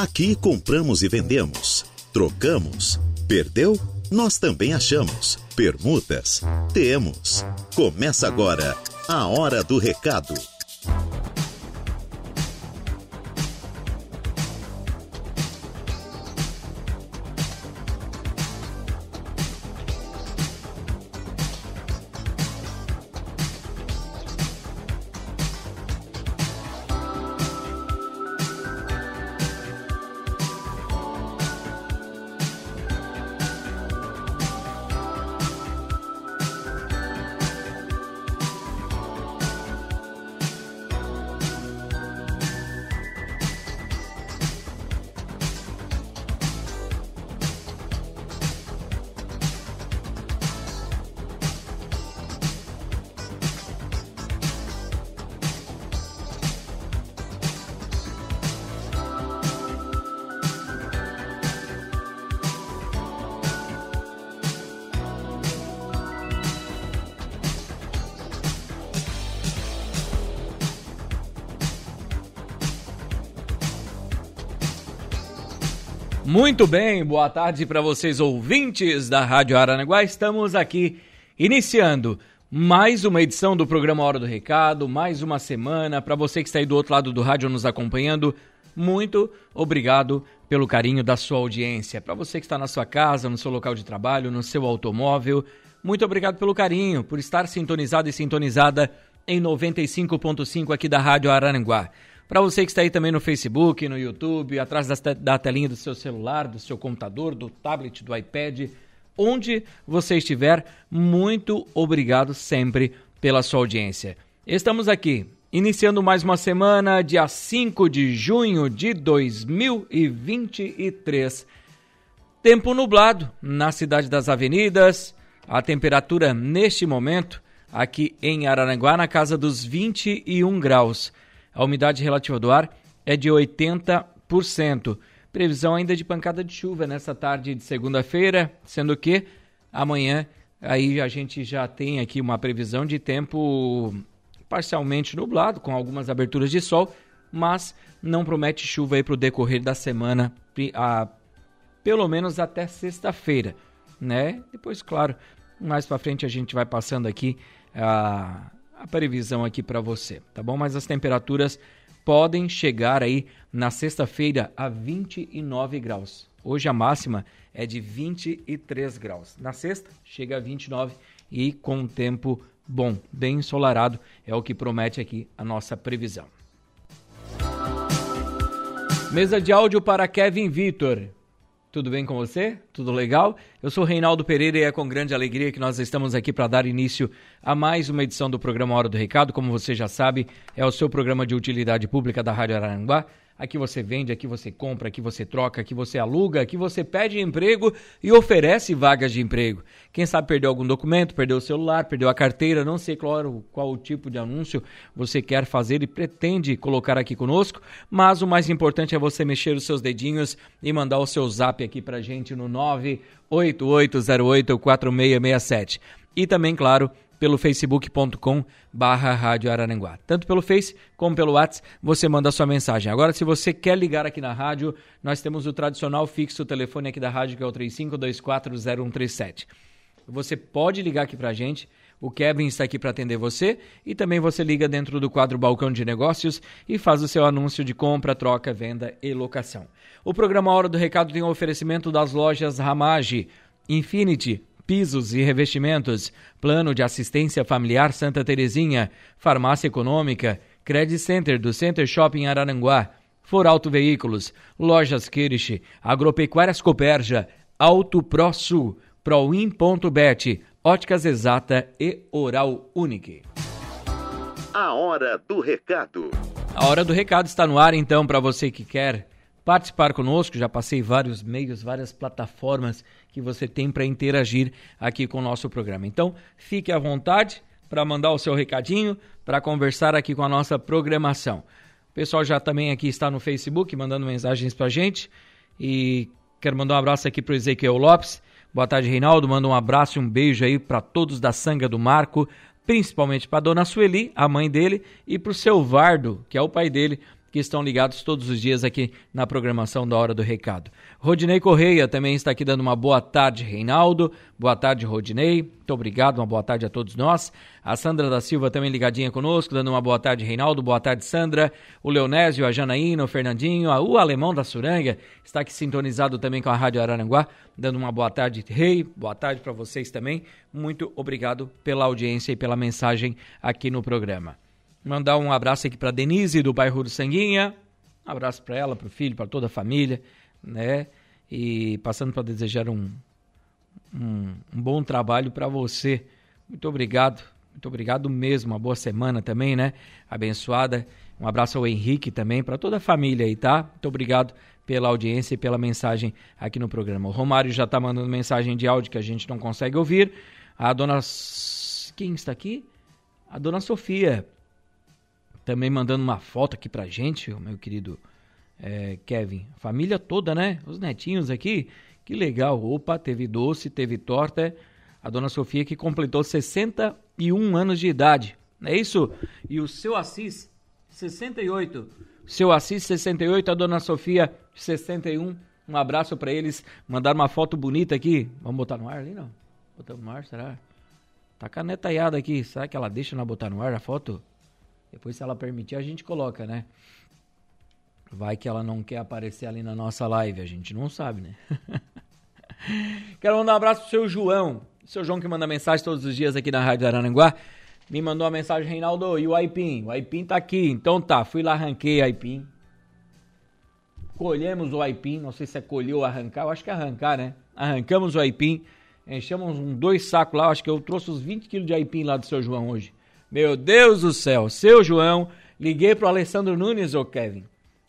Aqui compramos e vendemos, trocamos, perdeu? Nós também achamos. Permutas? Temos. Começa agora a Hora do Recado. Muito bem, boa tarde para vocês ouvintes da Rádio Aranaguá. Estamos aqui iniciando mais uma edição do programa Hora do Recado, mais uma semana. Para você que está aí do outro lado do rádio nos acompanhando, muito obrigado pelo carinho da sua audiência. Para você que está na sua casa, no seu local de trabalho, no seu automóvel, muito obrigado pelo carinho, por estar sintonizado e sintonizada em 95.5 aqui da Rádio Araranguá. Para você que está aí também no Facebook, no YouTube, atrás da, telinha do seu celular, do seu computador, do tablet, do iPad, onde você estiver, muito obrigado sempre pela sua audiência. Estamos aqui iniciando mais uma semana, dia 5 de junho de 2023. Tempo nublado na cidade das avenidas, a temperatura neste momento aqui em Araranguá na casa dos 21 graus. A umidade relativa do ar é de 80%. Previsão ainda de pancada de chuva nessa tarde de segunda-feira, sendo que amanhã aí a gente já tem aqui uma previsão de tempo parcialmente nublado, com algumas aberturas de sol, mas não promete chuva aí para o decorrer da semana, a, pelo menos até sexta-feira, né? Depois, claro, mais para frente a gente vai passando aqui a a previsão aqui para você, tá bom? Mas as temperaturas podem chegar aí na sexta-feira a 29 graus. Hoje a máxima é de 23 graus. Na sexta chega a 29 e com tempo bom, bem ensolarado, é o que promete aqui a nossa previsão. Mesa de áudio para Kevin Vitor. Tudo bem com você? Tudo legal? Eu sou Reinaldo Pereira e é com grande alegria que nós estamos aqui para dar início a mais uma edição do programa Hora do Recado. Como você já sabe, é o seu programa de utilidade pública da Rádio Aranguá Aqui você vende, aqui você compra, aqui você troca, aqui você aluga, aqui você pede emprego e oferece vagas de emprego. Quem sabe perdeu algum documento, perdeu o celular, perdeu a carteira, não sei claro qual o tipo de anúncio você quer fazer e pretende colocar aqui conosco, mas o mais importante é você mexer os seus dedinhos e mandar o seu zap aqui pra gente no 988084667. E também, claro, pelo facebook.com barra Rádio Araranguá. Tanto pelo Face como pelo WhatsApp, você manda a sua mensagem. Agora, se você quer ligar aqui na rádio, nós temos o tradicional fixo, o telefone aqui da rádio, que é o 35240137. Você pode ligar aqui pra gente, o Kevin está aqui para atender você e também você liga dentro do quadro Balcão de Negócios e faz o seu anúncio de compra, troca, venda e locação. O programa Hora do Recado tem um oferecimento das lojas Ramage, Infinity, pisos e revestimentos, plano de assistência familiar Santa Terezinha, farmácia econômica, Credit Center do Center Shopping Araranguá, Foralto Veículos, Lojas Kirish, Agropecuárias Coperja, Auto Pro Sul, Proin.bet, Óticas Exata e Oral Unique. A hora do recado. A hora do recado está no ar então para você que quer participar conosco. Já passei vários meios, várias plataformas que você tem para interagir aqui com o nosso programa. Então, fique à vontade para mandar o seu recadinho, para conversar aqui com a nossa programação. O pessoal já também aqui está no Facebook mandando mensagens para a gente e quero mandar um abraço aqui para o Ezequiel Lopes. Boa tarde, Reinaldo. Manda um abraço e um beijo aí para todos da Sanga do Marco, principalmente para dona Sueli, a mãe dele, e para o seu Vardo, que é o pai dele, que estão ligados todos os dias aqui na programação da Hora do Recado. Rodinei Correia também está aqui dando uma boa tarde, Reinaldo. Boa tarde, Rodinei. Muito obrigado, uma boa tarde a todos nós. A Sandra da Silva também ligadinha conosco, dando uma boa tarde, Reinaldo. Boa tarde, Sandra. O Leonésio, a Janaína, o Fernandinho, o Alemão da Suranga está aqui sintonizado também com a Rádio Araranguá, dando uma boa tarde, Rei. Boa tarde para vocês também. Muito obrigado pela audiência e pela mensagem aqui no programa. Mandar um abraço aqui para Denise do bairro do Sanguinha. Um abraço para ela, para o filho, para toda a família, né? E passando para desejar um, um, um, bom trabalho para você. Muito obrigado, muito obrigado mesmo. Uma boa semana também, né? Abençoada. Um abraço ao Henrique também, para toda a família aí, tá? Muito obrigado pela audiência e pela mensagem aqui no programa. O Romário já está mandando mensagem de áudio que a gente não consegue ouvir. A dona. Quem está aqui? A dona Sofia também mandando uma foto aqui pra gente, o meu querido é, Kevin. Família toda, né? Os netinhos aqui. Que legal. Opa, teve doce, teve torta. A dona Sofia que completou 61 anos de idade. É isso? E o seu Assis, 68. Seu Assis, 68. A dona Sofia, 61. Um abraço para eles. Mandaram uma foto bonita aqui. Vamos botar no ar ali, não? Botar no ar, será? Tá canetalhada aqui. Será que ela deixa nós botar no ar a foto? Depois, se ela permitir, a gente coloca, né? Vai que ela não quer aparecer ali na nossa live, a gente não sabe, né? Quero mandar um abraço pro seu João. Seu João que manda mensagem todos os dias aqui na Rádio Arananguá. Me mandou uma mensagem, Reinaldo, e o Aipim? O Aipim tá aqui. Então tá, fui lá, arranquei Aipim. Colhemos o Aipim, não sei se é colher ou arrancar, eu acho que é arrancar, né? Arrancamos o Aipim, enchemos um, dois sacos lá, acho que eu trouxe os 20 quilos de Aipim lá do seu João hoje. Meu Deus do céu, seu João, liguei pro Alessandro Nunes, ô Kevin.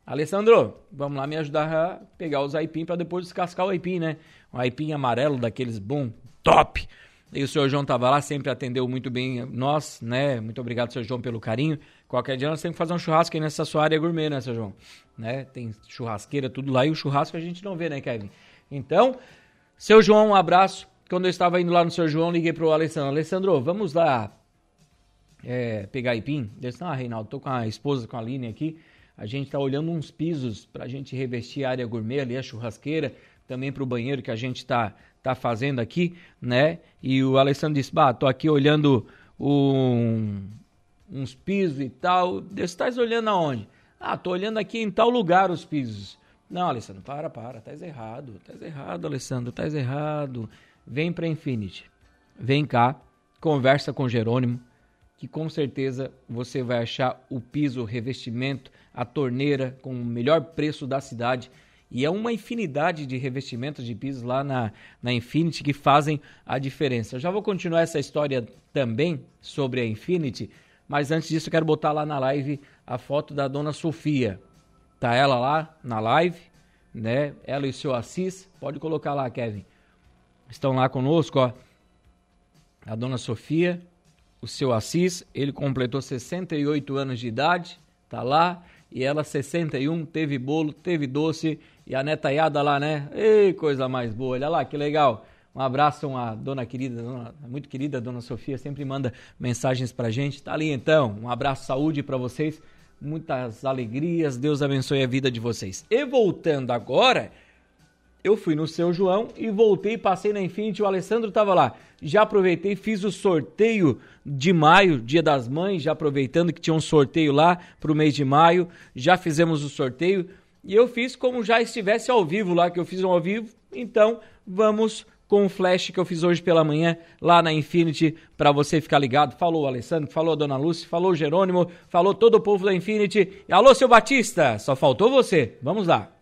Alessandro, vamos lá me ajudar a pegar os aipim para depois descascar o aipim, né? Um aipim amarelo daqueles bom, top. E o senhor João tava lá, sempre atendeu muito bem nós, né? Muito obrigado, senhor João, pelo carinho. Qualquer dia nós temos que fazer um churrasco aí nessa sua área gourmet, né, senhor João? Né? Tem churrasqueira, tudo lá, e o churrasco a gente não vê, né, Kevin? Então, seu João, um abraço. Quando eu estava indo lá no seu João, liguei pro Alessandro. Alessandro, vamos lá é, pegar Ipim, eu disse, ah, Reinaldo, tô com a esposa, com a Aline aqui, a gente está olhando uns pisos para a gente revestir a área gourmet ali, a churrasqueira, também para o banheiro que a gente está tá fazendo aqui, né? E o Alessandro disse, bah, tô aqui olhando um, uns pisos e tal. Você está olhando aonde? Ah, tô olhando aqui em tal lugar os pisos. Não, Alessandro, para, para, tá errado, tá errado, Alessandro, tá errado. Vem para Infinity, vem cá, conversa com Jerônimo, que com certeza você vai achar o piso, o revestimento, a torneira com o melhor preço da cidade. E é uma infinidade de revestimentos de pisos lá na, na Infinity que fazem a diferença. Eu já vou continuar essa história também sobre a Infinity, mas antes disso eu quero botar lá na live a foto da dona Sofia. Tá ela lá na live, né? Ela e o seu Assis. Pode colocar lá, Kevin. Estão lá conosco, ó. A dona Sofia o seu Assis, ele completou 68 anos de idade, tá lá, e ela 61, teve bolo, teve doce, e a netaiada lá, né? Ei, coisa mais boa, olha lá, que legal. Um abraço a dona querida, dona, muito querida dona Sofia, sempre manda mensagens pra gente. Tá ali então, um abraço, saúde para vocês, muitas alegrias, Deus abençoe a vida de vocês. E voltando agora, eu fui no seu João e voltei, passei na Infinity, o Alessandro estava lá. Já aproveitei, fiz o sorteio de maio, Dia das Mães, já aproveitando que tinha um sorteio lá para o mês de maio, já fizemos o sorteio e eu fiz como já estivesse ao vivo lá, que eu fiz um ao vivo. Então, vamos com o flash que eu fiz hoje pela manhã lá na Infinity para você ficar ligado. Falou o Alessandro, falou a Dona Lúcia, falou o Jerônimo, falou todo o povo da Infinity. Alô, seu Batista, só faltou você. Vamos lá.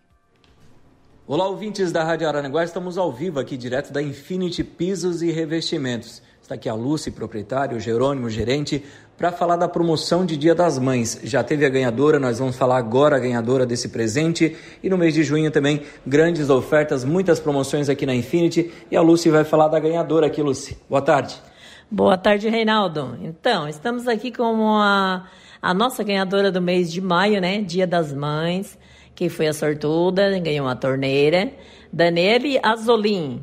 Olá, ouvintes da Rádio Araranguá, estamos ao vivo aqui direto da Infinity Pisos e Revestimentos. Está aqui a Lucy, proprietário, Jerônimo, gerente, para falar da promoção de Dia das Mães. Já teve a ganhadora, nós vamos falar agora a ganhadora desse presente. E no mês de junho também, grandes ofertas, muitas promoções aqui na Infinity. E a Lucy vai falar da ganhadora aqui, Lucy. Boa tarde. Boa tarde, Reinaldo. Então, estamos aqui com a, a nossa ganhadora do mês de maio, né? Dia das Mães que foi a sortuda, ganhou uma torneira. Daniele Azolin.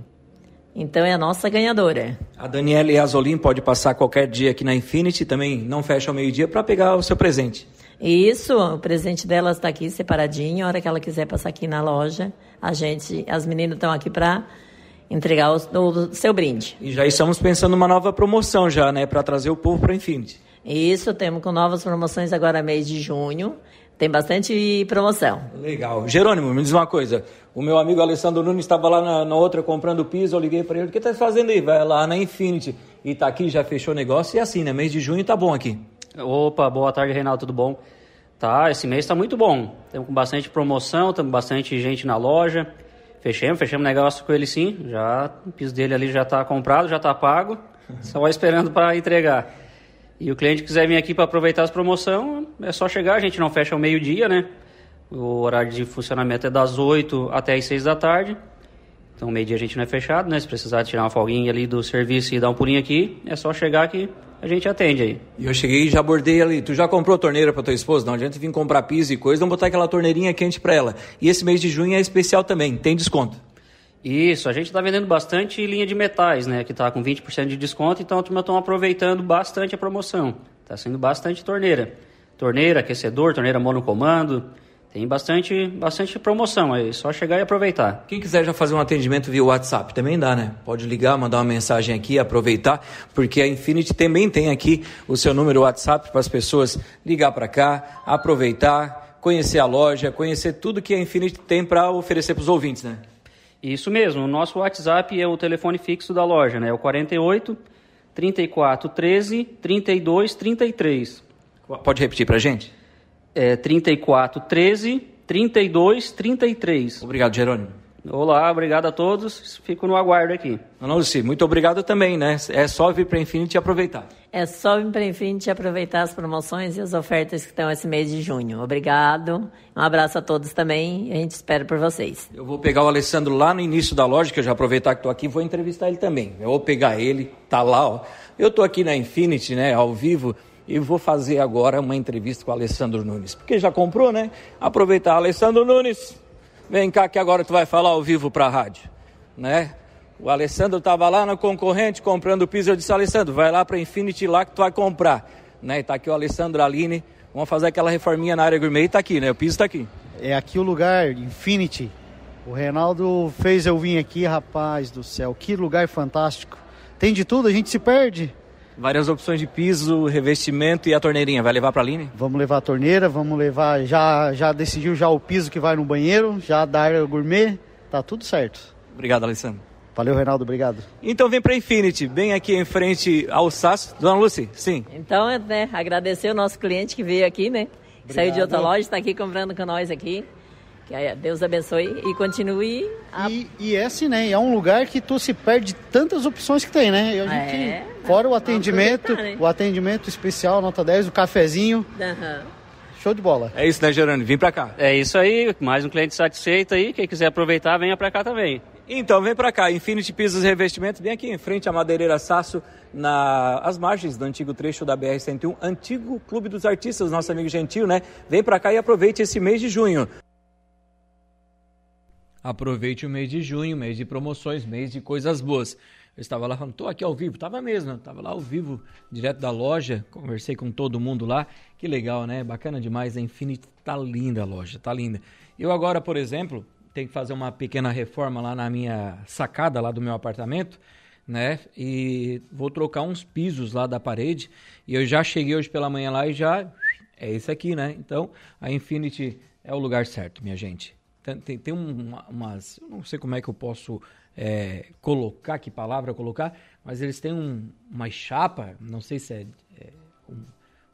Então é a nossa ganhadora. A Daniele Azolin pode passar qualquer dia aqui na Infinity, também não fecha ao meio-dia para pegar o seu presente. Isso, o presente delas está aqui separadinho. A hora que ela quiser passar aqui na loja, a gente, as meninas estão aqui para entregar o, o, seu brinde. E já estamos pensando numa nova promoção já, né, para trazer o povo para Infinity. Isso, temos com novas promoções agora mês de junho. Tem bastante promoção. Legal. Jerônimo, me diz uma coisa. O meu amigo Alessandro Nunes estava lá na, na, outra comprando piso, eu liguei para ele, o que tá fazendo aí? Vai lá na Infinity. E tá aqui, já fechou o negócio e assim, né? Mês de junho tá bom aqui. Opa, boa tarde, Reinaldo, tudo bom? Tá, esse mês está muito bom. Temos bastante promoção, temos bastante gente na loja. Fechamos, fechamos negócio com ele sim. Já o piso dele ali já está comprado, já está pago. Só esperando para entregar. E o cliente quiser vir aqui para aproveitar as promoções, é só chegar, a gente não fecha ao meio-dia, né? O horário de funcionamento é das 8 até as 6 da tarde. Então, meio-dia a gente não é fechado, né? Se precisar tirar uma folguinha ali do serviço e dar um pulinho aqui, é só chegar que a gente atende aí. E eu cheguei e já abordei ali. Tu já comprou torneira para tua esposa? Não adianta vir comprar piso e coisa, não botar aquela torneirinha quente para ela. E esse mês de junho é especial também, tem desconto. Isso, a gente está vendendo bastante linha de metais, né? Que está com 20% de desconto, então está aproveitando bastante a promoção. Está sendo bastante torneira. Torneira, aquecedor, torneira monocomando. Tem bastante, bastante promoção aí, só chegar e aproveitar. Quem quiser já fazer um atendimento via WhatsApp também dá, né? Pode ligar, mandar uma mensagem aqui, aproveitar, porque a Infinity também tem aqui o seu número WhatsApp para as pessoas ligar para cá, aproveitar, conhecer a loja, conhecer tudo que a Infinity tem para oferecer para os ouvintes, né? Isso mesmo, o nosso WhatsApp é o telefone fixo da loja, né? É o 48 34 13 32 33. Pode repetir para a gente? é 34 13 32 33. Obrigado, Jerônimo. Olá, obrigado a todos. Fico no aguardo aqui. Ana Luci, muito obrigado também, né? É só vir para a Infinity e aproveitar. É só vir para a Infinity e aproveitar as promoções e as ofertas que estão esse mês de junho. Obrigado. Um abraço a todos também. A gente espera por vocês. Eu vou pegar o Alessandro lá no início da loja, que eu já aproveitar que estou aqui, vou entrevistar ele também. Eu vou pegar ele, tá lá, ó. Eu estou aqui na Infinity, né, ao vivo e vou fazer agora uma entrevista com o Alessandro Nunes. Porque já comprou, né? Aproveitar, Alessandro Nunes, vem cá que agora tu vai falar ao vivo para a rádio, né? O Alessandro estava lá no concorrente comprando piso, eu disse, Alessandro, vai lá para Infinity lá que tu vai comprar, né? E tá aqui o Alessandro Aline, vamos fazer aquela reforminha na área gourmet e tá aqui, né? O piso está aqui. É aqui o lugar, Infinity. O Reinaldo fez eu vir aqui, rapaz do céu, que lugar fantástico. Tem de tudo, a gente se perde. Várias opções de piso, revestimento e a torneirinha. Vai levar para a Aline? Vamos levar a torneira, vamos levar. Já, já decidiu já o piso que vai no banheiro, já da área gourmet. Tá tudo certo. Obrigado, Alessandro. Valeu, Reinaldo, obrigado. Então vem para Infinity, bem aqui em frente ao SAS. Dona Lucy, sim. Então, né, agradecer o nosso cliente que veio aqui, né? Obrigado. Saiu de outra loja, está aqui comprando com nós aqui. Que Deus abençoe e continue. A... E, e é assim, né? É um lugar que tu se perde tantas opções que tem, né? A gente, é, fora o atendimento, né? o atendimento especial, nota 10, o cafezinho. Uhum. Show de bola. É isso, né, Gerando? Vim pra cá. É isso aí, mais um cliente satisfeito aí. Quem quiser aproveitar, venha pra cá também. Então, vem pra cá. Infinity Pisos Revestimentos, bem aqui em frente à Madeireira Sasso, nas margens do antigo trecho da BR-101, antigo Clube dos Artistas, nosso amigo Gentil, né? Vem pra cá e aproveite esse mês de junho. Aproveite o mês de junho, mês de promoções, mês de coisas boas. Eu estava lá falando, estou aqui ao vivo, estava mesmo, estava lá ao vivo, direto da loja, conversei com todo mundo lá. Que legal, né? Bacana demais, a Infinity tá linda a loja, tá linda. Eu agora, por exemplo, tenho que fazer uma pequena reforma lá na minha sacada lá do meu apartamento, né? E vou trocar uns pisos lá da parede. E eu já cheguei hoje pela manhã lá e já é isso aqui, né? Então, a Infinity é o lugar certo, minha gente. Tem, tem uma, umas. Eu não sei como é que eu posso é, colocar, que palavra colocar, mas eles têm um, uma chapa, não sei se é. é um,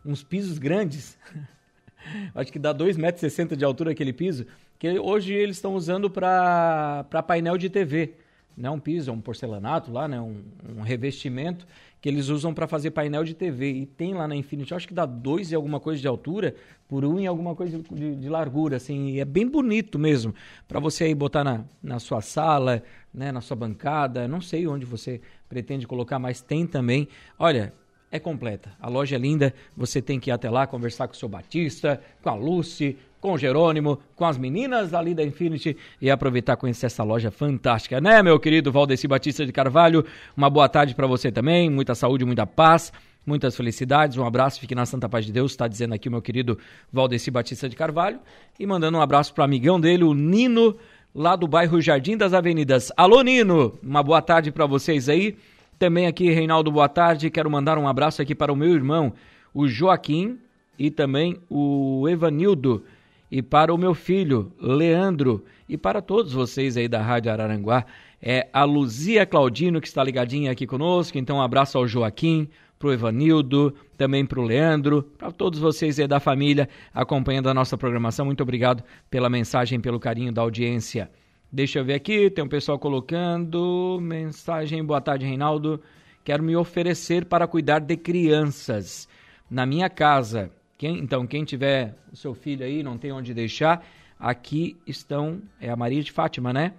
uns pisos grandes. Acho que dá 2,60 metros de altura aquele piso, que hoje eles estão usando para painel de TV. Não é um piso, um porcelanato lá, né? um, um revestimento que eles usam para fazer painel de TV. E tem lá na Infinity, acho que dá dois e alguma coisa de altura por um e alguma coisa de, de largura, assim. E é bem bonito mesmo para você aí botar na, na sua sala, né, na sua bancada. Não sei onde você pretende colocar, mas tem também. Olha, é completa. A loja é linda, você tem que ir até lá conversar com o seu Batista, com a Lucy, com o Jerônimo, com as meninas ali da Infinity e aproveitar conhecer essa loja fantástica, né, meu querido Valdeci Batista de Carvalho? Uma boa tarde para você também, muita saúde, muita paz. Muitas felicidades, um abraço, fique na Santa Paz de Deus, está dizendo aqui o meu querido Valdeci Batista de Carvalho. E mandando um abraço para amigão dele, o Nino, lá do bairro Jardim das Avenidas. Alô, Nino, uma boa tarde para vocês aí. Também aqui, Reinaldo, boa tarde. Quero mandar um abraço aqui para o meu irmão, o Joaquim, e também o Evanildo, e para o meu filho, Leandro, e para todos vocês aí da Rádio Araranguá. É a Luzia Claudino que está ligadinha aqui conosco. Então, um abraço ao Joaquim, pro Evanildo, também pro Leandro, para todos vocês aí da família acompanhando a nossa programação. Muito obrigado pela mensagem, pelo carinho da audiência. Deixa eu ver aqui, tem um pessoal colocando mensagem. Boa tarde, Reinaldo. Quero me oferecer para cuidar de crianças na minha casa. Quem, então, quem tiver o seu filho aí, não tem onde deixar, aqui estão, é a Maria de Fátima, né?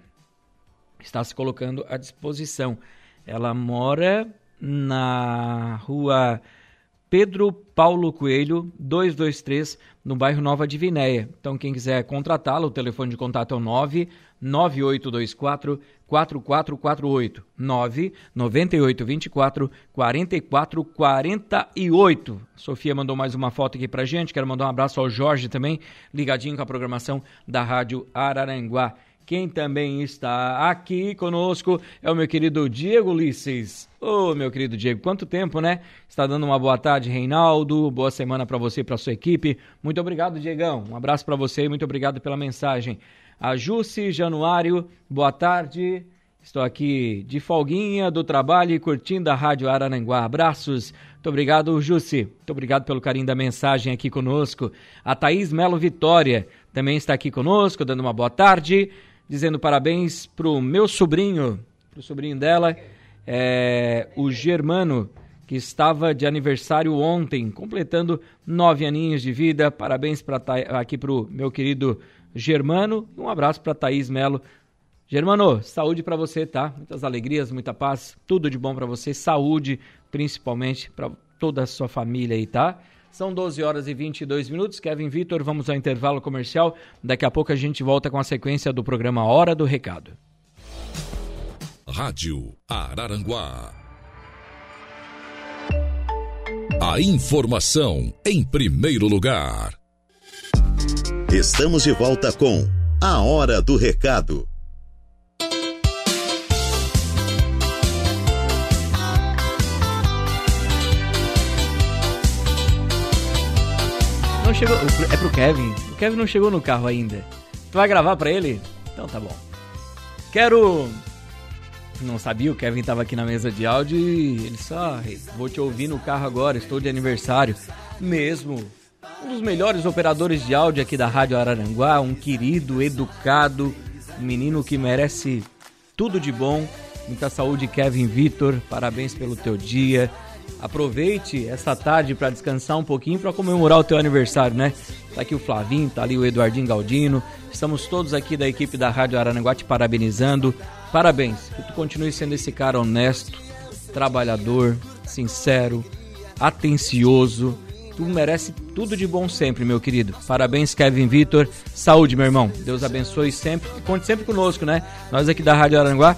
Está se colocando à disposição. Ela mora na rua Pedro Paulo Coelho, 223, no bairro Nova Divinéia. Então, quem quiser contratá-lo, o telefone de contato é o 99824 4448 99824 4448. Sofia mandou mais uma foto aqui pra gente. Quero mandar um abraço ao Jorge também, ligadinho com a programação da Rádio Araranguá. Quem também está aqui conosco é o meu querido Diego Ulisses. Ô, oh, meu querido Diego, quanto tempo, né? Está dando uma boa tarde, Reinaldo. Boa semana para você e para sua equipe. Muito obrigado, Diegão. Um abraço para você e muito obrigado pela mensagem. A Jusce Januário, boa tarde. Estou aqui de folguinha do trabalho e curtindo a Rádio Arananguá. Abraços. Muito obrigado, Jussi. Muito obrigado pelo carinho da mensagem aqui conosco. A Thaís Melo Vitória também está aqui conosco, dando uma boa tarde dizendo parabéns pro meu sobrinho, pro sobrinho dela, é, o Germano, que estava de aniversário ontem, completando nove aninhos de vida. Parabéns pra, aqui pro meu querido Germano. Um abraço para Thaís Melo. Germano, saúde para você, tá? Muitas alegrias, muita paz, tudo de bom para você, saúde, principalmente para toda a sua família aí, tá? São 12 horas e 22 minutos. Kevin Vitor, vamos ao intervalo comercial. Daqui a pouco a gente volta com a sequência do programa Hora do Recado. Rádio Araranguá. A informação em primeiro lugar. Estamos de volta com A Hora do Recado. não chegou. É pro Kevin. O Kevin não chegou no carro ainda. Tu vai gravar pra ele? Então tá bom. Quero. Não sabia, o Kevin tava aqui na mesa de áudio e ele só. Vou te ouvir no carro agora, estou de aniversário. Mesmo. Um dos melhores operadores de áudio aqui da Rádio Araranguá, um querido, educado, um menino que merece tudo de bom. Muita saúde, Kevin Vitor. Parabéns pelo teu dia. Aproveite essa tarde para descansar um pouquinho para comemorar o teu aniversário, né? Tá aqui o Flavinho, tá ali o Eduardinho Galdino. Estamos todos aqui da equipe da Rádio Arananguá te parabenizando. Parabéns, que tu continue sendo esse cara honesto, trabalhador, sincero, atencioso. Tu merece tudo de bom sempre, meu querido. Parabéns, Kevin Vitor. Saúde, meu irmão. Deus abençoe sempre. E conte sempre conosco, né? Nós aqui da Rádio Aranguá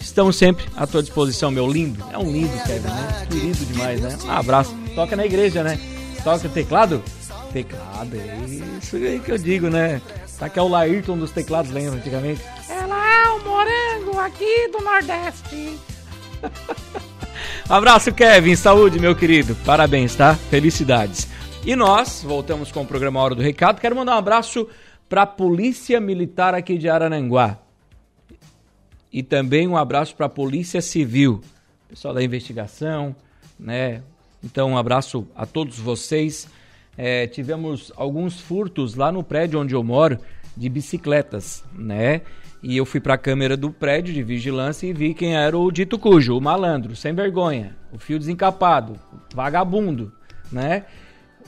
Estamos sempre à tua disposição, meu lindo. É um lindo, Kevin, né? Querido demais, né? Um abraço. Toca na igreja, né? Toca teclado? Teclado, é isso aí que eu digo, né? Tá que é o Laírton dos teclados, lembra antigamente? Ela é o morango aqui do Nordeste. Abraço, Kevin. Saúde, meu querido. Parabéns, tá? Felicidades. E nós voltamos com o programa Hora do Recado. Quero mandar um abraço para a Polícia Militar aqui de Arananguá. E também um abraço para a Polícia Civil, pessoal da investigação, né? Então, um abraço a todos vocês. É, tivemos alguns furtos lá no prédio onde eu moro de bicicletas, né? E eu fui para a câmera do prédio de vigilância e vi quem era o dito cujo, o malandro, sem vergonha, o fio desencapado, vagabundo, né?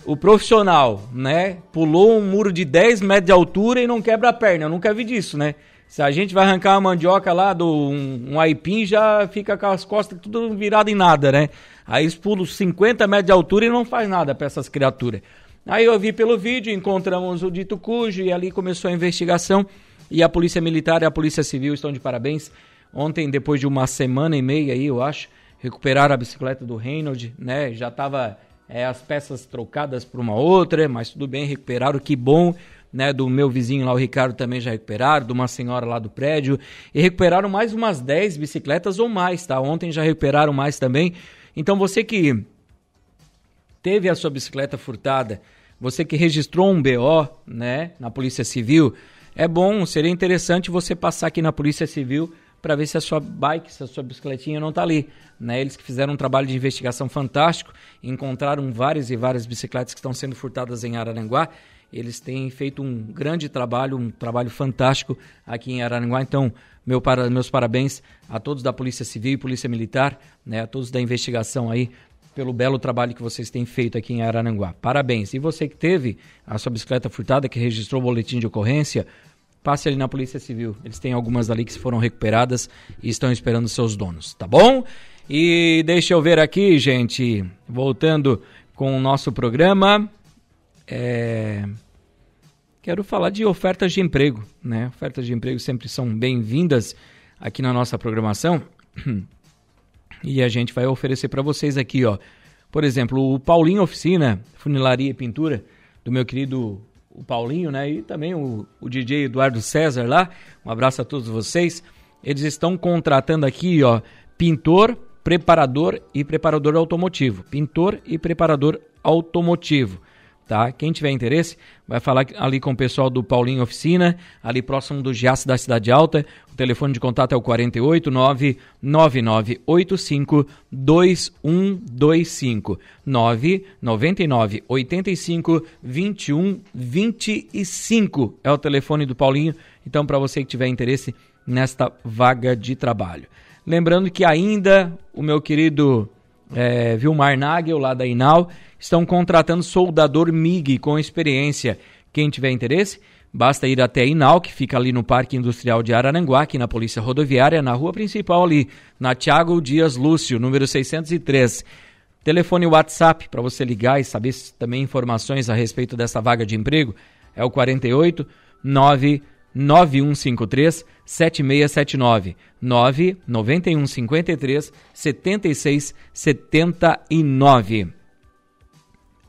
O profissional, né? Pulou um muro de 10 metros de altura e não quebra a perna. Eu nunca vi disso, né? Se a gente vai arrancar uma mandioca lá do um, um aipim, já fica com as costas tudo virado em nada, né? Aí eles pulam 50 metros de altura e não faz nada para essas criaturas. Aí eu vi pelo vídeo, encontramos o dito cujo e ali começou a investigação. E a Polícia Militar e a Polícia Civil estão de parabéns. Ontem, depois de uma semana e meia aí, eu acho, recuperaram a bicicleta do Reynolds, né? Já estava é, as peças trocadas por uma outra, mas tudo bem, recuperaram, que bom. Né, do meu vizinho lá, o Ricardo, também já recuperaram, de uma senhora lá do prédio, e recuperaram mais umas 10 bicicletas ou mais, tá? Ontem já recuperaram mais também. Então você que teve a sua bicicleta furtada, você que registrou um BO, né, na Polícia Civil, é bom, seria interessante você passar aqui na Polícia Civil para ver se a sua bike, se a sua bicicletinha não está ali. Né? Eles que fizeram um trabalho de investigação fantástico, encontraram várias e várias bicicletas que estão sendo furtadas em Araranguá. Eles têm feito um grande trabalho, um trabalho fantástico aqui em Araranguá. Então, meu para, meus parabéns a todos da Polícia Civil e Polícia Militar, né? a todos da investigação aí, pelo belo trabalho que vocês têm feito aqui em Araranguá. Parabéns. E você que teve a sua bicicleta furtada, que registrou o boletim de ocorrência, passe ali na Polícia Civil. Eles têm algumas ali que foram recuperadas e estão esperando seus donos, tá bom? E deixa eu ver aqui, gente, voltando com o nosso programa. É... Quero falar de ofertas de emprego, né? Ofertas de emprego sempre são bem-vindas aqui na nossa programação. E a gente vai oferecer para vocês aqui, ó. Por exemplo, o Paulinho Oficina, Funilaria e Pintura, do meu querido o Paulinho, né? E também o, o DJ Eduardo César lá. Um abraço a todos vocês. Eles estão contratando aqui, ó, pintor, preparador e preparador automotivo. Pintor e preparador automotivo tá? Quem tiver interesse, vai falar ali com o pessoal do Paulinho Oficina, ali próximo do Giasse da Cidade Alta. O telefone de contato é o 48 99985 2125 999 85 21 25 é o telefone do Paulinho. Então, para você que tiver interesse nesta vaga de trabalho. Lembrando que ainda o meu querido é, Vilmar Nagel, lá da Inal, estão contratando soldador MIG com experiência. Quem tiver interesse, basta ir até a Inal, que fica ali no Parque Industrial de Araranguá, aqui na Polícia Rodoviária, na rua principal ali, na Tiago Dias Lúcio, número 603. Telefone WhatsApp para você ligar e saber também informações a respeito dessa vaga de emprego é o 48 9 9153 7679 99153 7679.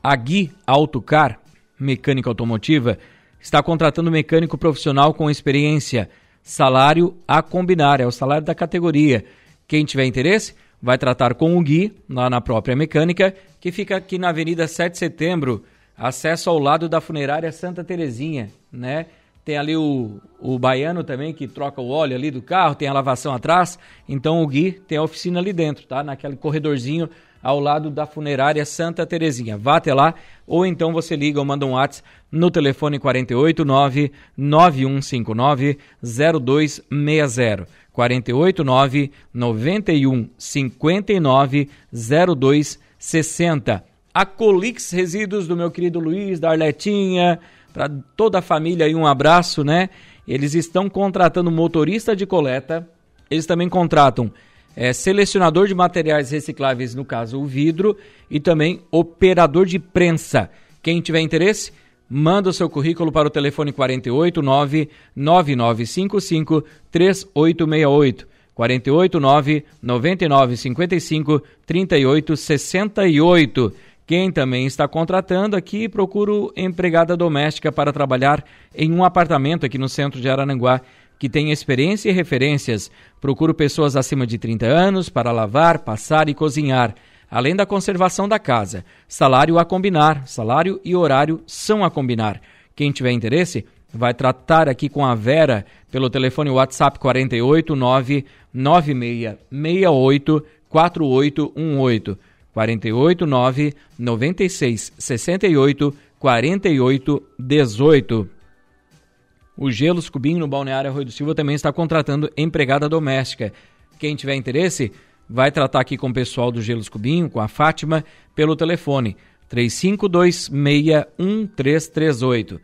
A Gui Autocar, mecânica automotiva, está contratando mecânico profissional com experiência. Salário a combinar, é o salário da categoria. Quem tiver interesse, vai tratar com o Gui, lá na própria mecânica, que fica aqui na Avenida 7 de Setembro, acesso ao lado da funerária Santa Terezinha, né? Tem ali o, o baiano também que troca o óleo ali do carro, tem a lavação atrás. Então o Gui tem a oficina ali dentro, tá? Naquele corredorzinho ao lado da funerária Santa Terezinha. Vá até lá ou então você liga ou manda um WhatsApp no telefone 489 9159 0260. 489 91 59 0260. A Colix Resíduos do meu querido Luiz, da Arletinha, para toda a família aí um abraço, né? Eles estão contratando motorista de coleta, eles também contratam é, selecionador de materiais recicláveis, no caso o vidro, e também operador de prensa. Quem tiver interesse, manda o seu currículo para o telefone 489 9955 3868. 489 9955 3868. Quem também está contratando aqui, procuro empregada doméstica para trabalhar em um apartamento aqui no centro de Arananguá que tem experiência e referências. Procuro pessoas acima de 30 anos para lavar, passar e cozinhar, além da conservação da casa. Salário a combinar, salário e horário são a combinar. Quem tiver interesse, vai tratar aqui com a Vera pelo telefone WhatsApp 489 9668 4818 489 96 68 48 18. O Gelos Cubinho, no Balneário Arroio do Silva, também está contratando empregada doméstica. Quem tiver interesse, vai tratar aqui com o pessoal do Gelos Cubinho, com a Fátima, pelo telefone 3526-1338.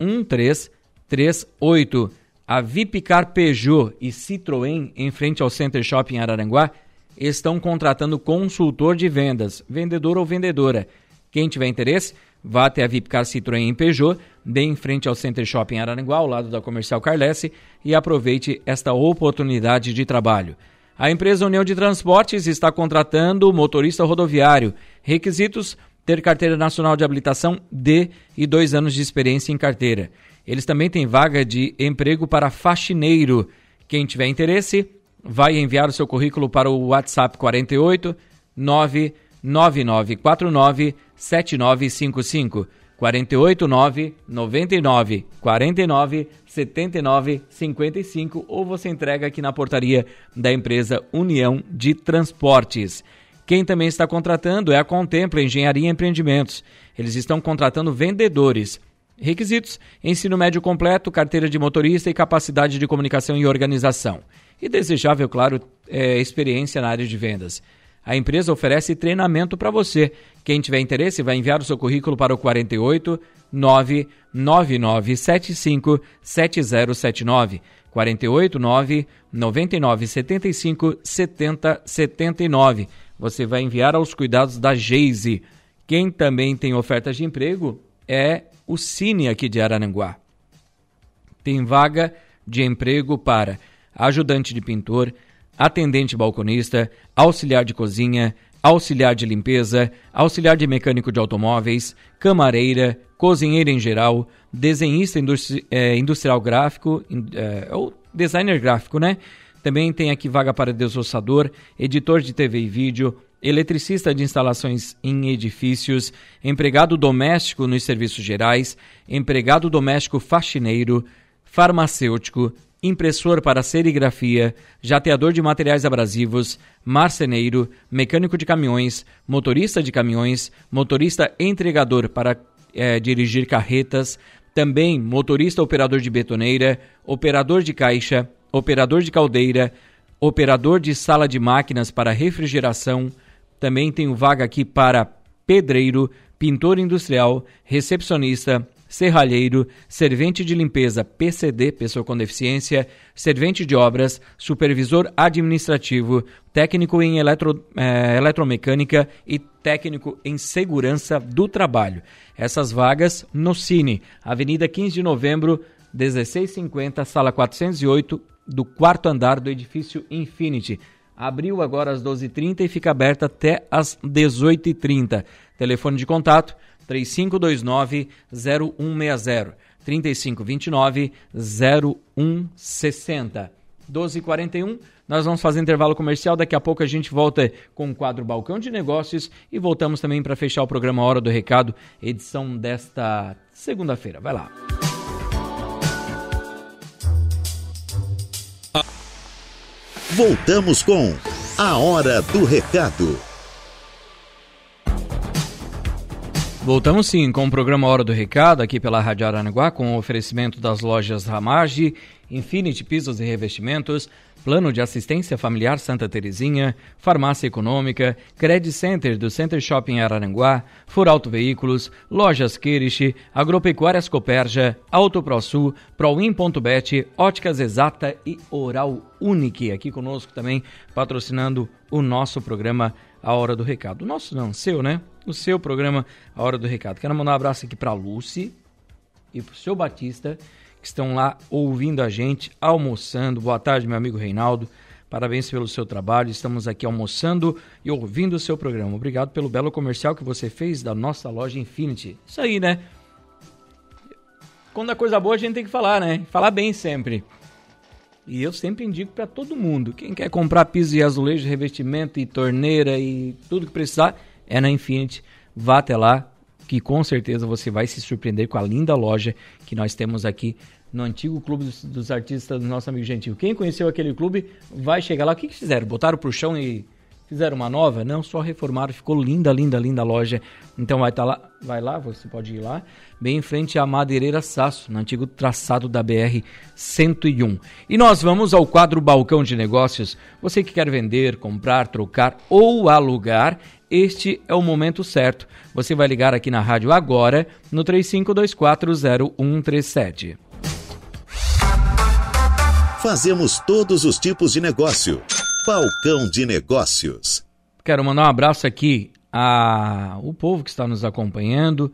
3526-1338. A Vipcar Peugeot e Citroën, em frente ao Center Shopping Araranguá, estão contratando consultor de vendas, vendedor ou vendedora. Quem tiver interesse, Vá até a Vipcar Citroën em Peugeot, bem em frente ao Center Shopping Araranguá, ao lado da Comercial Carlesse, e aproveite esta oportunidade de trabalho. A empresa União de Transportes está contratando motorista rodoviário. Requisitos: ter carteira nacional de habilitação D e dois anos de experiência em carteira. Eles também têm vaga de emprego para faxineiro. Quem tiver interesse, vai enviar o seu currículo para o WhatsApp 48 99949 7955. 489 99 49 79 55 ou você entrega aqui na portaria da empresa União de Transportes. Quem também está contratando é a Contempla Engenharia e Empreendimentos. Eles estão contratando vendedores. Requisitos: ensino médio completo, carteira de motorista e capacidade de comunicação e organização. E desejável, claro, é, experiência na área de vendas. A empresa oferece treinamento para você. Quem tiver interesse vai enviar o seu currículo para o 48 99975 7079. 48 9975 7079. Você vai enviar aos cuidados da Geise. Quem também tem ofertas de emprego é o Cine aqui de Araranguá. Tem vaga de emprego para ajudante de pintor, atendente balconista, auxiliar de cozinha, auxiliar de limpeza, auxiliar de mecânico de automóveis, camareira, cozinheira em geral, desenhista industri é, industrial gráfico, é, ou designer gráfico, né? Também tem aqui vaga para desossador, editor de TV e vídeo, eletricista de instalações em edifícios, empregado doméstico nos serviços gerais, empregado doméstico faxineiro, farmacêutico, impressor para serigrafia, jateador de materiais abrasivos, marceneiro, mecânico de caminhões, motorista de caminhões, motorista entregador para é, dirigir carretas, também motorista operador de betoneira, operador de caixa, operador de caldeira, operador de sala de máquinas para refrigeração. Também tenho vaga aqui para pedreiro, pintor industrial, recepcionista, serralheiro, servente de limpeza PCD, pessoa com deficiência, servente de obras, supervisor administrativo, técnico em eletro, eh, eletromecânica e técnico em segurança do trabalho. Essas vagas no Cine, Avenida 15 de Novembro, 1650, sala 408, do quarto andar do edifício Infinity. Abriu agora às 12h30 e fica aberta até às 18h30. Telefone de contato 3529 0160 3529 0160 12h41 nós vamos fazer intervalo comercial. Daqui a pouco a gente volta com o quadro Balcão de Negócios e voltamos também para fechar o programa Hora do Recado, edição desta segunda-feira. Vai lá. Voltamos com a Hora do Recado. Voltamos sim com o programa Hora do Recado aqui pela Rádio Aranaguá com o oferecimento das lojas Ramage, Infinity Pisos e Revestimentos, Plano de Assistência Familiar Santa Terezinha, Farmácia Econômica, Credit Center do Center Shopping Araranguá, Furauto Veículos, Lojas Kirish, Agropecuárias Coperja, Auto ProSul, Proin.bet, Óticas Exata e Oral Unique. Aqui conosco também patrocinando o nosso programa A Hora do Recado. O nosso não, seu, né? o seu programa A Hora do Recado. Quero mandar um abraço aqui para Lucy e para o seu Batista, que estão lá ouvindo a gente, almoçando. Boa tarde, meu amigo Reinaldo. Parabéns pelo seu trabalho. Estamos aqui almoçando e ouvindo o seu programa. Obrigado pelo belo comercial que você fez da nossa loja Infinity. Isso aí, né? Quando a coisa boa a gente tem que falar, né? Falar bem sempre. E eu sempre indico para todo mundo. Quem quer comprar piso e azulejo, revestimento e torneira e tudo que precisar, é na Infinity. Vá até lá, que com certeza você vai se surpreender com a linda loja que nós temos aqui no antigo clube dos, dos artistas do nosso amigo Gentil. Quem conheceu aquele clube vai chegar lá. O que, que fizeram? Botaram pro chão e fizeram uma nova? Não, só reformaram. Ficou linda, linda, linda a loja. Então vai estar tá lá, vai lá, você pode ir lá, bem em frente à Madeireira Saço, no antigo traçado da BR 101. E nós vamos ao quadro Balcão de Negócios. Você que quer vender, comprar, trocar ou alugar este é o momento certo. Você vai ligar aqui na rádio agora no 35240137. Fazemos todos os tipos de negócio. Balcão de Negócios. Quero mandar um abraço aqui ao povo que está nos acompanhando.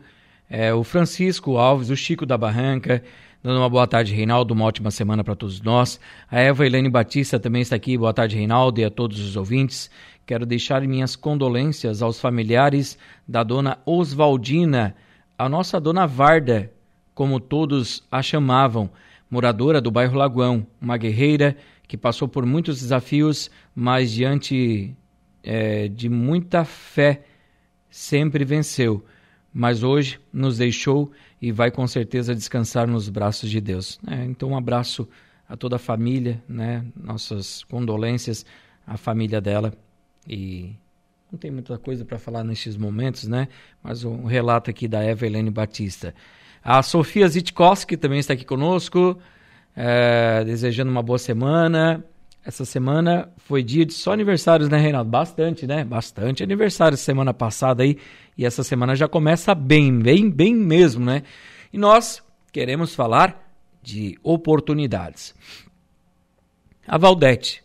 é, o Francisco Alves, o Chico da Barranca, dando uma boa tarde, Reinaldo, uma ótima semana para todos nós. A Eva Helene Batista também está aqui, boa tarde, Reinaldo, e a todos os ouvintes. Quero deixar minhas condolências aos familiares da dona Oswaldina, a nossa dona Varda, como todos a chamavam, moradora do bairro Lagoão, uma guerreira que passou por muitos desafios, mas diante é, de muita fé sempre venceu. Mas hoje nos deixou e vai com certeza descansar nos braços de Deus. É, então, um abraço a toda a família, né? nossas condolências à família dela. E não tem muita coisa para falar nesses momentos, né? Mas um relato aqui da Eva Helene Batista. A Sofia Zitkowski também está aqui conosco, é, desejando uma boa semana. Essa semana foi dia de só aniversários, né, Reinaldo? Bastante, né? Bastante aniversário semana passada aí. E essa semana já começa bem, bem, bem mesmo, né? E nós queremos falar de oportunidades. A Valdete,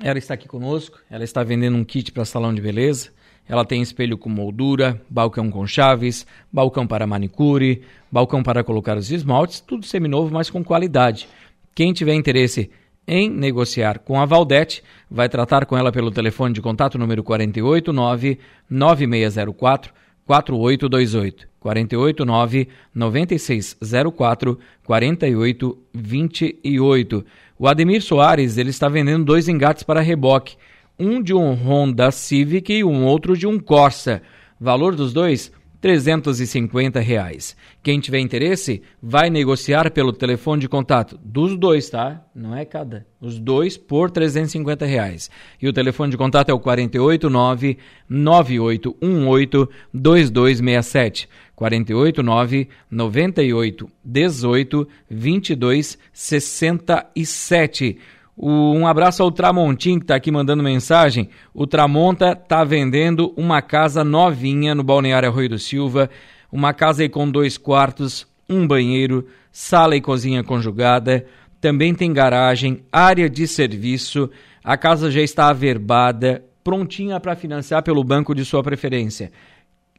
ela está aqui conosco, ela está vendendo um kit para salão de beleza. Ela tem espelho com moldura, balcão com chaves, balcão para manicure, balcão para colocar os esmaltes, tudo seminovo, mas com qualidade. Quem tiver interesse em negociar com a Valdete, vai tratar com ela pelo telefone de contato número 489 9604 4828. 489 9604 4828. O Ademir Soares, ele está vendendo dois engates para reboque, um de um Honda Civic e um outro de um Corsa. Valor dos dois 350 reais. Quem tiver interesse, vai negociar pelo telefone de contato dos dois, tá? Não é cada. Os dois por 350 reais. E o telefone de contato é o 489 9818 2267. 489 98 18 22 67. Um abraço ao Tramontim que está aqui mandando mensagem. O Tramonta está vendendo uma casa novinha no Balneário Arroio do Silva. Uma casa aí com dois quartos, um banheiro, sala e cozinha conjugada. Também tem garagem, área de serviço. A casa já está averbada, prontinha para financiar pelo banco de sua preferência.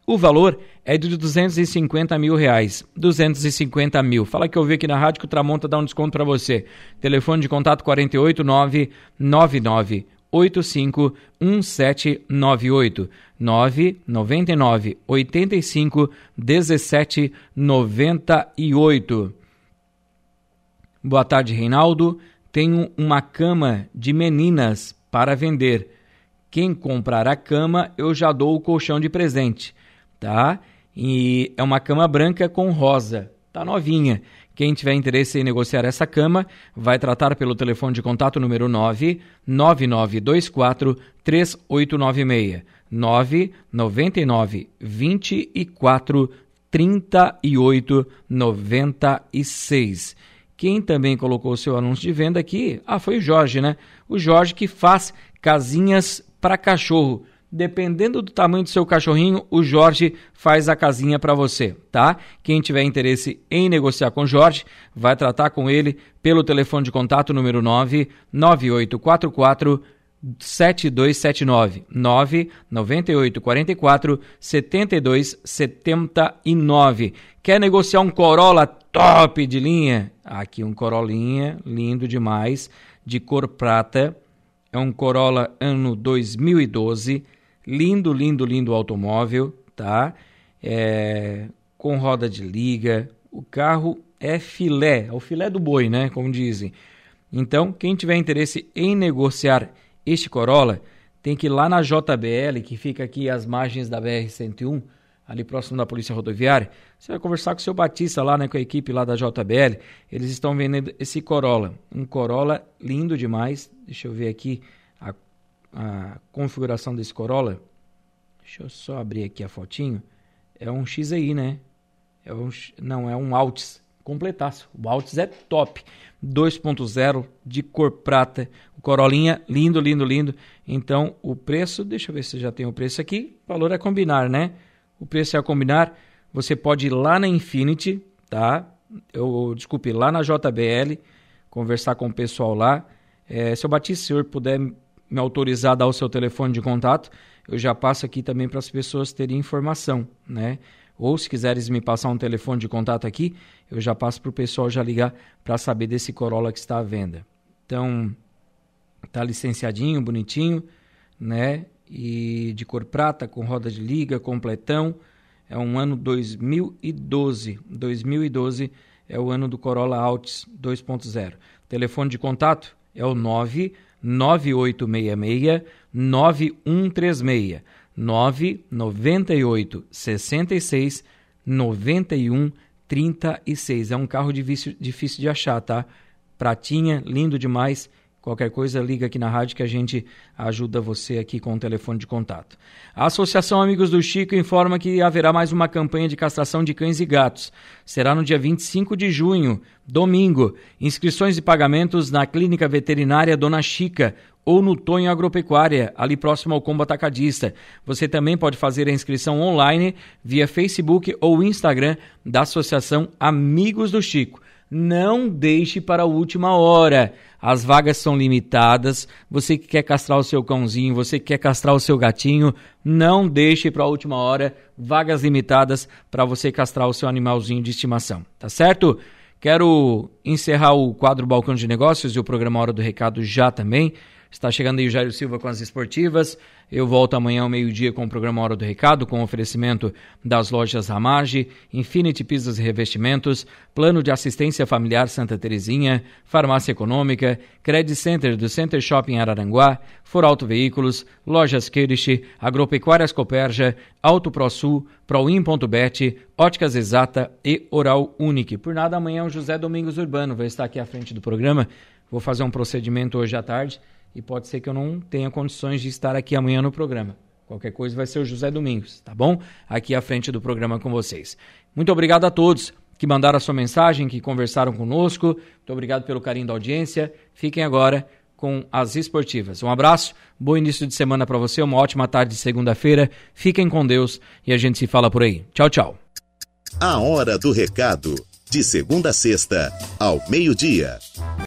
O valor é de 250 mil reais. 250 mil. Fala que eu vi aqui na rádio que o Tramonta dá um desconto para você. Telefone de contato 48999 85 1798 999 85 17 98. Boa tarde, Reinaldo. Tenho uma cama de meninas para vender. Quem comprar a cama, eu já dou o colchão de presente tá? E é uma cama branca com rosa, tá novinha. Quem tiver interesse em negociar essa cama, vai tratar pelo telefone de contato número 9 9924 3896 999 24 38 96. Quem também colocou o seu anúncio de venda aqui, ah, foi o Jorge, né? O Jorge que faz casinhas para cachorro dependendo do tamanho do seu cachorrinho, o Jorge faz a casinha para você, tá? Quem tiver interesse em negociar com o Jorge, vai tratar com ele pelo telefone de contato número 9 9844 7279 99844 7279. Quer negociar um Corolla top de linha? Aqui um Corolinha, lindo demais, de cor prata. É um Corolla ano 2012 Lindo, lindo, lindo automóvel, tá? É, com roda de liga. O carro é filé, é o filé do boi, né? Como dizem. Então, quem tiver interesse em negociar este Corolla, tem que ir lá na JBL, que fica aqui às margens da BR-101, ali próximo da Polícia Rodoviária. Você vai conversar com o seu Batista lá, né, com a equipe lá da JBL. Eles estão vendendo esse Corolla. Um Corolla lindo demais. Deixa eu ver aqui a configuração desse Corolla, deixa eu só abrir aqui a fotinho, é um XI, né? É um, não, é um Altis, completaço. O Altis é top. 2.0 de cor prata. O Corolinha, lindo, lindo, lindo. Então, o preço, deixa eu ver se já tem o preço aqui. O valor é combinar, né? O preço é combinar. Você pode ir lá na Infinity, tá? Eu, desculpe, lá na JBL, conversar com o pessoal lá. É, se eu Batista, se o senhor puder me autorizar a dar o seu telefone de contato, eu já passo aqui também para as pessoas terem informação, né? ou se quiseres me passar um telefone de contato aqui, eu já passo para o pessoal já ligar para saber desse Corolla que está à venda. Então, tá licenciadinho, bonitinho, né? E de cor prata, com roda de liga, completão. É um ano 2012. 2012 é o ano do Corolla Altis 2.0. Telefone de contato é o 99866 9136 998 66 91 36. É um carro difícil, difícil de achar, tá? Pratinha, lindo demais. Qualquer coisa, liga aqui na rádio que a gente ajuda você aqui com o telefone de contato. A Associação Amigos do Chico informa que haverá mais uma campanha de castração de cães e gatos. Será no dia 25 de junho, domingo. Inscrições e pagamentos na Clínica Veterinária Dona Chica ou no Tonho Agropecuária, ali próximo ao Combo Atacadista. Você também pode fazer a inscrição online via Facebook ou Instagram da Associação Amigos do Chico. Não deixe para a última hora. As vagas são limitadas. Você que quer castrar o seu cãozinho, você que quer castrar o seu gatinho, não deixe para a última hora. Vagas limitadas para você castrar o seu animalzinho de estimação. Tá certo? Quero encerrar o quadro Balcão de Negócios e o programa Hora do Recado já também. Está chegando aí o Jairo Silva com as esportivas. Eu volto amanhã ao meio-dia com o programa Hora do Recado, com oferecimento das lojas Ramage, Infinity Pisos e Revestimentos, Plano de Assistência Familiar Santa Terezinha, Farmácia Econômica, Credit Center do Center Shopping Araranguá, For Auto Veículos, Lojas Kirish, Agropecuárias Coperja, Auto ProSul, Proin.bet, Óticas Exata e Oral Unique. Por nada, amanhã o José Domingos Urbano vai estar aqui à frente do programa. Vou fazer um procedimento hoje à tarde e pode ser que eu não tenha condições de estar aqui amanhã no programa. Qualquer coisa vai ser o José Domingos, tá bom? Aqui à frente do programa com vocês. Muito obrigado a todos que mandaram a sua mensagem, que conversaram conosco. Muito obrigado pelo carinho da audiência. Fiquem agora com as esportivas. Um abraço, bom início de semana para você, uma ótima tarde de segunda-feira. Fiquem com Deus e a gente se fala por aí. Tchau, tchau. A hora do recado, de segunda a sexta, ao meio-dia.